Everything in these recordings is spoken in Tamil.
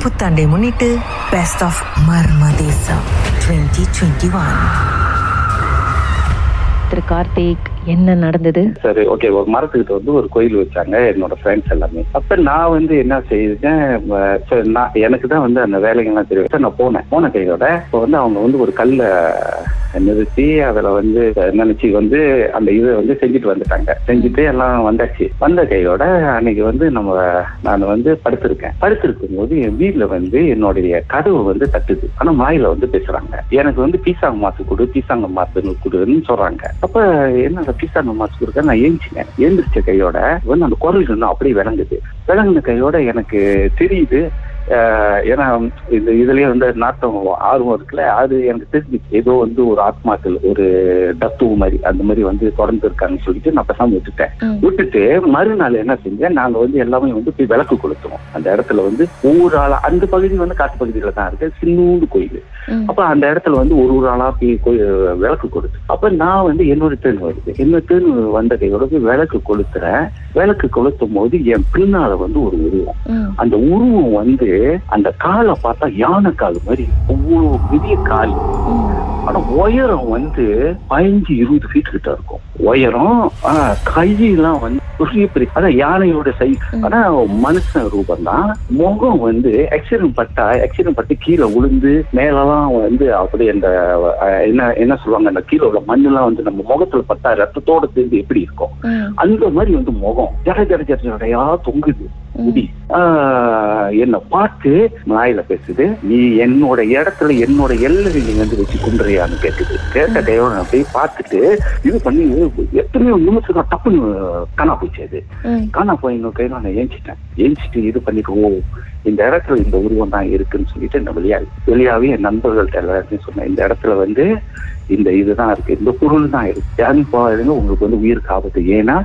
புத்தாண்டை முன்னிட்டு best of Marma Desam twenty twenty one திரு கார்த்திக் என்ன நடந்தது? சரி ஓகே ஒரு மரத்துக்கிட்ட வந்து ஒரு கோயில் வச்சாங்க என்னோட ஃப்ரெண்ட்ஸ் எல்லாமே. அப்ப நான் வந்து என்ன செய்தேன் சரி, நான் எனக்கு தான் வந்து அந்த வேலைகள்லாம் தெரியும். நான் போனேன். போன கையோட இப்போ வந்து அவங்க வந்து ஒரு கல்லை நிறுத்தி அதில் வந்து நினைச்சு வந்து அந்த இதை வந்து செஞ்சுட்டு வந்துட்டாங்க. செஞ்சுட்டு எல்லாம் வந்தாச்சு. வந்த கையோட அன்னைக்கு வந்து நம்ம நான் வந்து படுத்திருக்கேன். படுத்திருக்கும் போது என் வீட்டுல வந்து என்னுடைய கதவு வந்து தட்டுது. ஆனா மாயில வந்து பேசுறாங்க. எனக்கு வந்து பீசாங்க மாசு கொடு பீசாங்க மாசு கொடுன்னு சொல்றாங்க. அப்ப என்ன பீசாங்க மாசு இருக்க நான் ஏஞ்சினேன். ஏந்திரிச்ச கையோட வந்து அந்த குரல் இன்னும் அப்படியே விளங்குது. விளங்குன கையோட எனக்கு தெரியுது. ஏன்னா இந்த இதுலயே வந்து நாட்டம் ஆர்வம் இருக்குல்ல அது எனக்கு தெரிஞ்சிச்சு ஏதோ வந்து ஒரு ஆத்மாக்கள் ஒரு தத்துவம் மாதிரி அந்த மாதிரி வந்து தொடர்ந்து இருக்காங்கன்னு சொல்லிட்டு நான் பேசாம விட்டுட்டேன். விட்டுட்டு மறுநாள் என்ன செஞ்சேன் நாங்க வந்து எல்லாமே வந்து போய் விளக்கு கொளுத்துவோம். அந்த இடத்துல வந்து ஒவ்வொரு ஆளா அந்த பகுதி வந்து காட்டு பகுதியில தான் இருக்கு சின்னூண்டு கோயில். அப்ப அந்த இடத்துல வந்து ஒரு ஒரு ஆளா போய் விளக்கு கொளுத்து. அப்ப நான் வந்து என்னோட தேன் வருது. என்னோட தேன் வந்த கையோட விளக்கு கொளுத்துறேன். விளக்கு கொளுத்தும் போது என் பின்னால வந்து ஒரு உருவம். அந்த உருவம் வந்து அந்த காலை பார்த்தா யானை கால் மாதிரி ஒவ்வொரு பெரிய கால். ஆனா உயரம் வந்து பதினஞ்சு இருபது ஃபீட் கிட்ட இருக்கும். உயரம் ஆனா கையெல்லாம் வந்து பெரிய பெரிய அதான் யானையோட ம். ஆனா மனுஷன் ரூபம் தான் முகம் வந்து ஆக்சிடென்ட் பட்டா ஆக்சிடென்ட் பட்டு கீழே விழுந்து மேலெல்லாம் வந்து அப்படி அந்த என்ன என்ன சொல்லுவாங்க அந்த கீழே உள்ள மண்ணெல்லாம் வந்து நம்ம முகத்துல பட்டா ரத்தத்தோட சேர்ந்து எப்படி இருக்கும். அந்த மாதிரி வந்து முகம். ஜட ஜட ஜட ஜடையா தொங்குது. முடி. என்ன பார்த்து நாயில பேசுது. நீ என்னோட இடத்துல என்னோட எல்லையை நீ வந்து வச்சு குண்டுறியான்னு கேட்டுது கேட்ட நான் போய் பார்த்துட்டு இது பண்ணி எத்தனையோ நிமிஷம் டப்புன்னு காணா போச்சு அது. காணா போய் இன்னொரு கையில நான் ஏஞ்சிட்டேன். ஏஞ்சிட்டு இது பண்ணிட்டு ஓ இந்த இடத்துல இந்த உருவம் தான் இருக்குன்னு சொல்லிட்டு நான் வெளியாகி வெளியாகி என் நண்பர்கள்ட்ட எல்லாத்தையும் சொன்னேன். இந்த இடத்துல வந்து இந்த இதுதான் இருக்கு இந்த பொருள் தான் இருக்கு. யாரும் போகாதுங்க உங்களுக்கு வந்து உயிருக்கு ஆபத்து. ஏன்னா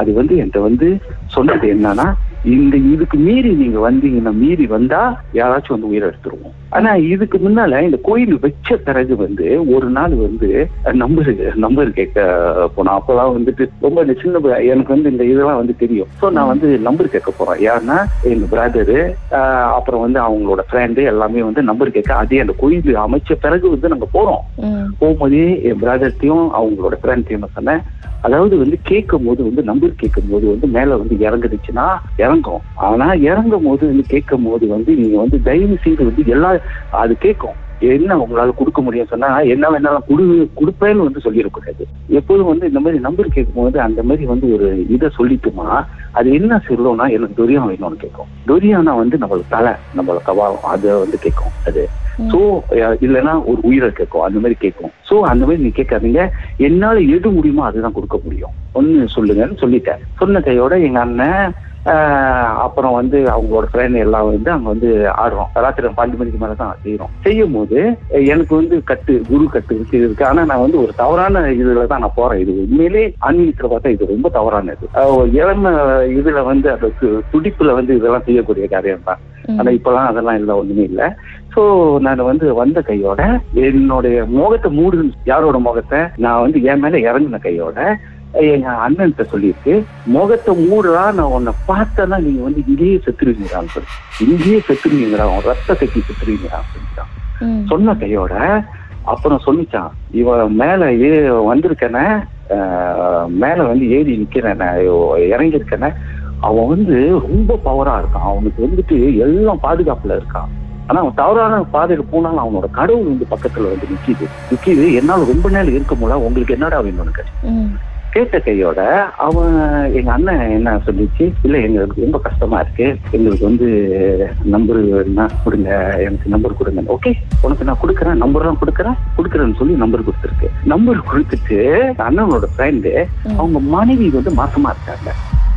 அது வந்து என்கிட்ட வந்து சொன்னது என்னன்னா இந்த இதுக்கு மீறி நீங்க வந்தீங்கன்னா மீறி வந்தா யாராச்சும் வந்து உயிரை எடுத்துருவோம். ஆனா இதுக்கு முன்னால இந்த கோயில் வச்ச பிறகு வந்து ஒரு நாள் வந்து நம்பர் நம்பர் கேட்க போனோம். அப்பெல்லாம் வந்துட்டு ரொம்ப சின்ன எனக்கு வந்து இந்த இதெல்லாம் வந்து தெரியும். ஸோ நான் வந்து நம்பர் கேட்க போறேன். யாருன்னா எங்க பிரதரு அப்புறம் வந்து அவங்களோட ஃப்ரெண்டு எல்லாமே வந்து நம்பர் கேட்க அதே அந்த கோயில் அமைச்ச பிறகு வந்து நாங்க போறோம். போகும்போதே என் பிரதர்த்தையும் அவங்களோட ஃப்ரெண்ட்டையும் சொன்னேன். அதாவது வந்து கேட்கும் போது வந்து நம்பர் கேட்கும் போது வந்து மேல வந்து இறங்குதுச்சுன்னா இறங்கும். ஆனா இறங்கும் போது வந்து கேட்கும் போது வந்து நீங்க வந்து தயவு செய்து வந்து எல்லா அது கேட்கும். என்ன உங்களால கொடுக்க முடியும் சொன்னா என்ன வேணாலும் குடு கொடுப்பேன்னு வந்து சொல்லிடக்கூடாது எப்போதும் வந்து இந்த மாதிரி நம்பர் கேட்கும் போது அந்த மாதிரி வந்து ஒரு இதை சொல்லிட்டுமா அது என்ன சொல்லணும்னா எனக்கு துரியம் வேணும்னு கேட்கும். துரியானா வந்து நம்மளுக்கு தலை நம்மளோட கபாலம் அதை வந்து கேட்கும். அது சோ இல்லைன்னா ஒரு உயிரை கேட்கும். அந்த மாதிரி கேட்கும். சோ அந்த மாதிரி நீ கேட்காதீங்க. என்னால எது முடியுமோ அதுதான் கொடுக்க முடியும். ஒன்னு சொல்லுங்கன்னு சொல்லிட்டேன். சொன்ன கையோட எங்க அண்ணன் ஆஹ், அப்புறம் வந்து அவங்களோட ஃப்ரெண்ட் எல்லாம் வந்து அங்க வந்து ஆடுறோம். ராத்திரி பன்னெண்டு மணிக்கு மேல தான் செய்யறோம் செய்யும் போது எனக்கு வந்து கட்டு குரு கட்டு இருக்கு இருக்கு. ஆனா நான் வந்து ஒரு தவறான இதுல தான் நான் போறேன். இது உண்மையிலே ஆன்மீகத்துல பார்த்தா இது ரொம்ப தவறானது. இது இளம இதுல வந்து அந்த து- துடிப்புல வந்து இதெல்லாம் செய்யக்கூடிய காரியம் தான். ஆனா இப்பெல்லாம் அதெல்லாம் இல்ல ஒண்ணுமே இல்ல. சோ நான் வந்து வந்த கையோட என்னுடைய முகத்தை மூடு யாரோட முகத்தை? நான் வந்து என் மேல இறங்கின கையோட எங்க அண்ணன்கிட்ட சொல்லியிருக்கு முகத்தை மூடுறா நான் உன்னை பார்த்தேன்னா நீங்க வந்து இங்கேயே செத்துருவீங்கடான்னு சொல்லி. இங்கேயே செத்துருவீங்கடா உன் ரத்த கட்டி செத்துருவீங்கடான்னு சொல்லிட்டான். சொன்ன கையோட அப்புறம் சொல்லிச்சான் இவன் மேல ஏ வந்திருக்கன மேல வந்து ஏறி நிக்கிறேன் இறங்கியிருக்கேன அவன் வந்து ரொம்ப பவரா இருக்கான். அவனுக்கு வந்துட்டு எல்லாம் பாதுகாப்புல இருக்கான். ஆனா அவன் தவறான பாதையில போனாலும் அவனோட கடவுள் வந்து பக்கத்துல வந்து நிக்கிது. நிக்கிது. என்னால ரொம்ப நேரம் இருக்க முடியல. உங்களுக்கு என்னடா வேணும்னு. கேட்ட கையோட அவன் எங்க அண்ணன் என்ன சொல்லிச்சு? இல்ல எங்களுக்கு ரொம்ப கஷ்டமா இருக்கு. எங்களுக்கு வந்து நம்பர் வேணும்னா கொடுங்க. எனக்கு நம்பர் கொடுங்க. ஓகே உனக்கு நான் கொடுக்குறேன். நம்பர்லாம் கொடுக்குறேன். கொடுக்குறேன்னு சொல்லி நம்பர் கொடுத்துருக்கு. நம்பர் கொடுத்துட்டு அண்ணனோட ஃப்ரெண்டு. அவங்க மனைவி வந்து மாசமா இருக்காங்க.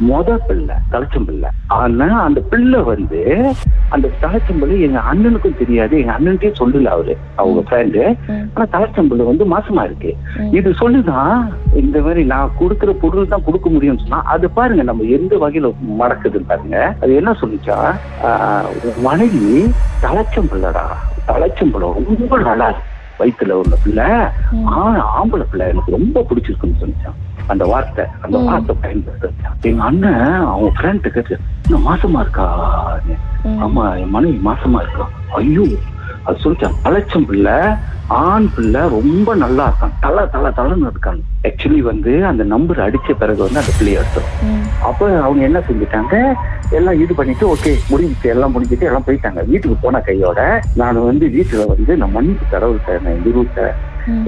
மொத பிள்ளை தலைச்சம் பிள்ளை. ஆனா அந்த பிள்ளை வந்து அந்த தலைச்சம் பிள்ளை எங்க அண்ணனுக்கும் தெரியாது. எங்க அண்ணனுக்கே சொல்லல அவரு அவங்க ஃப்ரெண்டு. ஆனா தலைச்சம் பிள்ளை வந்து மாசமா இருக்கு. இது சொல்லுதான் இந்த மாதிரி நான் கொடுக்கிற பொருள் தான் கொடுக்க முடியும்னு சொன்னா அது பாருங்க நம்ம எந்த வகையில மடக்குதுன்னு பாருங்க. அது என்ன சொல்லிச்சா? மனைவி தலைச்சம் பிள்ளைடா. தலைச்சம் பிள்ளை ரொம்ப நல்லா இருக்கு. வயித்துல உள்ள பிள்ளை. ம். ஆ ஆம்பளை பிள்ளை எனக்கு ரொம்ப பிடிச்சிருக்குன்னு சொல்லிச்சான் அந்த வார்த்தை அந்த வார்த்தை பயன்படுத்த எங்க அண்ணன் அவங்க ஃப்ரெண்ட் கேட்டு இன்னும் மாசமா இருக்கா? ஆமா என் மனைவி மாசமா இருக்கா? ஐயோ! அது சொல்லிட்டான் அலட்சம் பிள்ளை ஆண் பிள்ளை ரொம்ப நல்லா இருக்கான். தலை தலை தலைன்னு இருக்காங்க ஆக்சுவலி வந்து அந்த நம்பர் அடிச்ச பிறகு வந்து அந்த பிள்ளைய எடுத்தோம். அப்ப அவங்க என்ன செஞ்சுட்டாங்க? எல்லாம் இது பண்ணிட்டு ஓகே முடிஞ்சிச்சு எல்லாம் முடிஞ்சிட்டு எல்லாம் போயிட்டாங்க. வீட்டுக்கு போன கையோட நான் வந்து வீட்டுல வந்து நான் மன்னிப்பு கடவுள்கிட்ட நான் குருட்ட.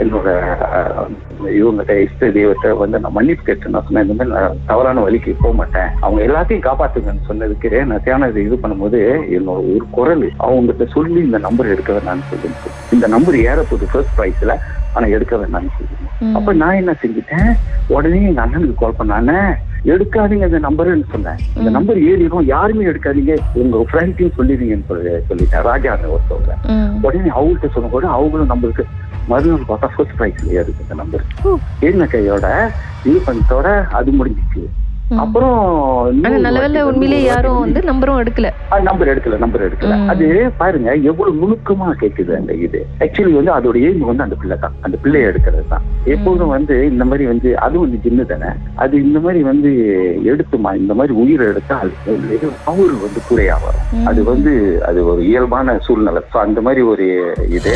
என்னோட இவங்ககிட்ட இஷ்ட தெய்வத்தை வந்து நான் மன்னிப்பு கேட்டு நான் சொன்னேன். இந்த மாதிரி நான் தவறான வழிக்கு போக மாட்டேன் அவங்க எல்லாத்தையும் காப்பாத்துங்கன்னு சொன்னதுக்கு நான் தியானம் இதை பண்ணும்போது என்னோட ஒரு குரல் அவங்ககிட்ட சொல்லி இந்த நம்பர் எடுக்க வேணாம்னு சொல்லிட்டு. இந்த நம்பர் ஏறப்போகுது ஃபர்ஸ்ட் ப்ரைஸ்ல ஆனா எடுக்க வேணாம்னு சொல்லிட்டு. அப்ப நான் என்ன செஞ்சுட்டேன்? உடனே எங்க அண்ணனுக்கு கால் பண்ணானே எடுக்காதீங்க இந்த நம்பர்னு சொன்னேன். இந்த நம்பர் ஏறிடும் யாருமே எடுக்காதீங்க. உங்க ஃப்ரெண்ட்டையும் சொல்லிடுங்கன்னு சொல்லி சொல்லிட்டேன். ராஜா ஒருத்தவங்க. உடனே அவங்கள்ட்ட சொன்ன கூட அவங்களும் நம்மளுக்கு மறுநாள் பார்த்தா ஃபர்ஸ்ட் ப்ரைஸ்லயே இருக்கு இந்த நம்பர் என்ன கையோட இது பண்ணத்தோட அது முடிஞ்சிச்சு. அப்புறம் உண்மையிலே யாரும் வந்து நம்பரும் எடுக்கல. நம்பர் எடுக்கல நம்பர் எடுக்கல. அது பாருங்க எவ்வளவு நுணுக்கமா கேக்குது அந்த இது. ஆக்சுவலி வந்து அதோட எய்ம் வந்து அந்த பிள்ளை தான். அந்த பிள்ளைய எடுக்கிறது தான். எப்போதும் வந்து இந்த மாதிரி வந்து அது வந்து ஜின்னு தானே. அது இந்த மாதிரி வந்து எடுத்துமா? இந்த மாதிரி உயிரை எடுத்தா அது பவர் வந்து குறையா வரும். அது வந்து அது ஒரு இயல்பான சூழ்நிலை. So, அந்த மாதிரி ஒரு இது.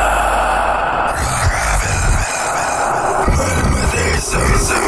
Deezer.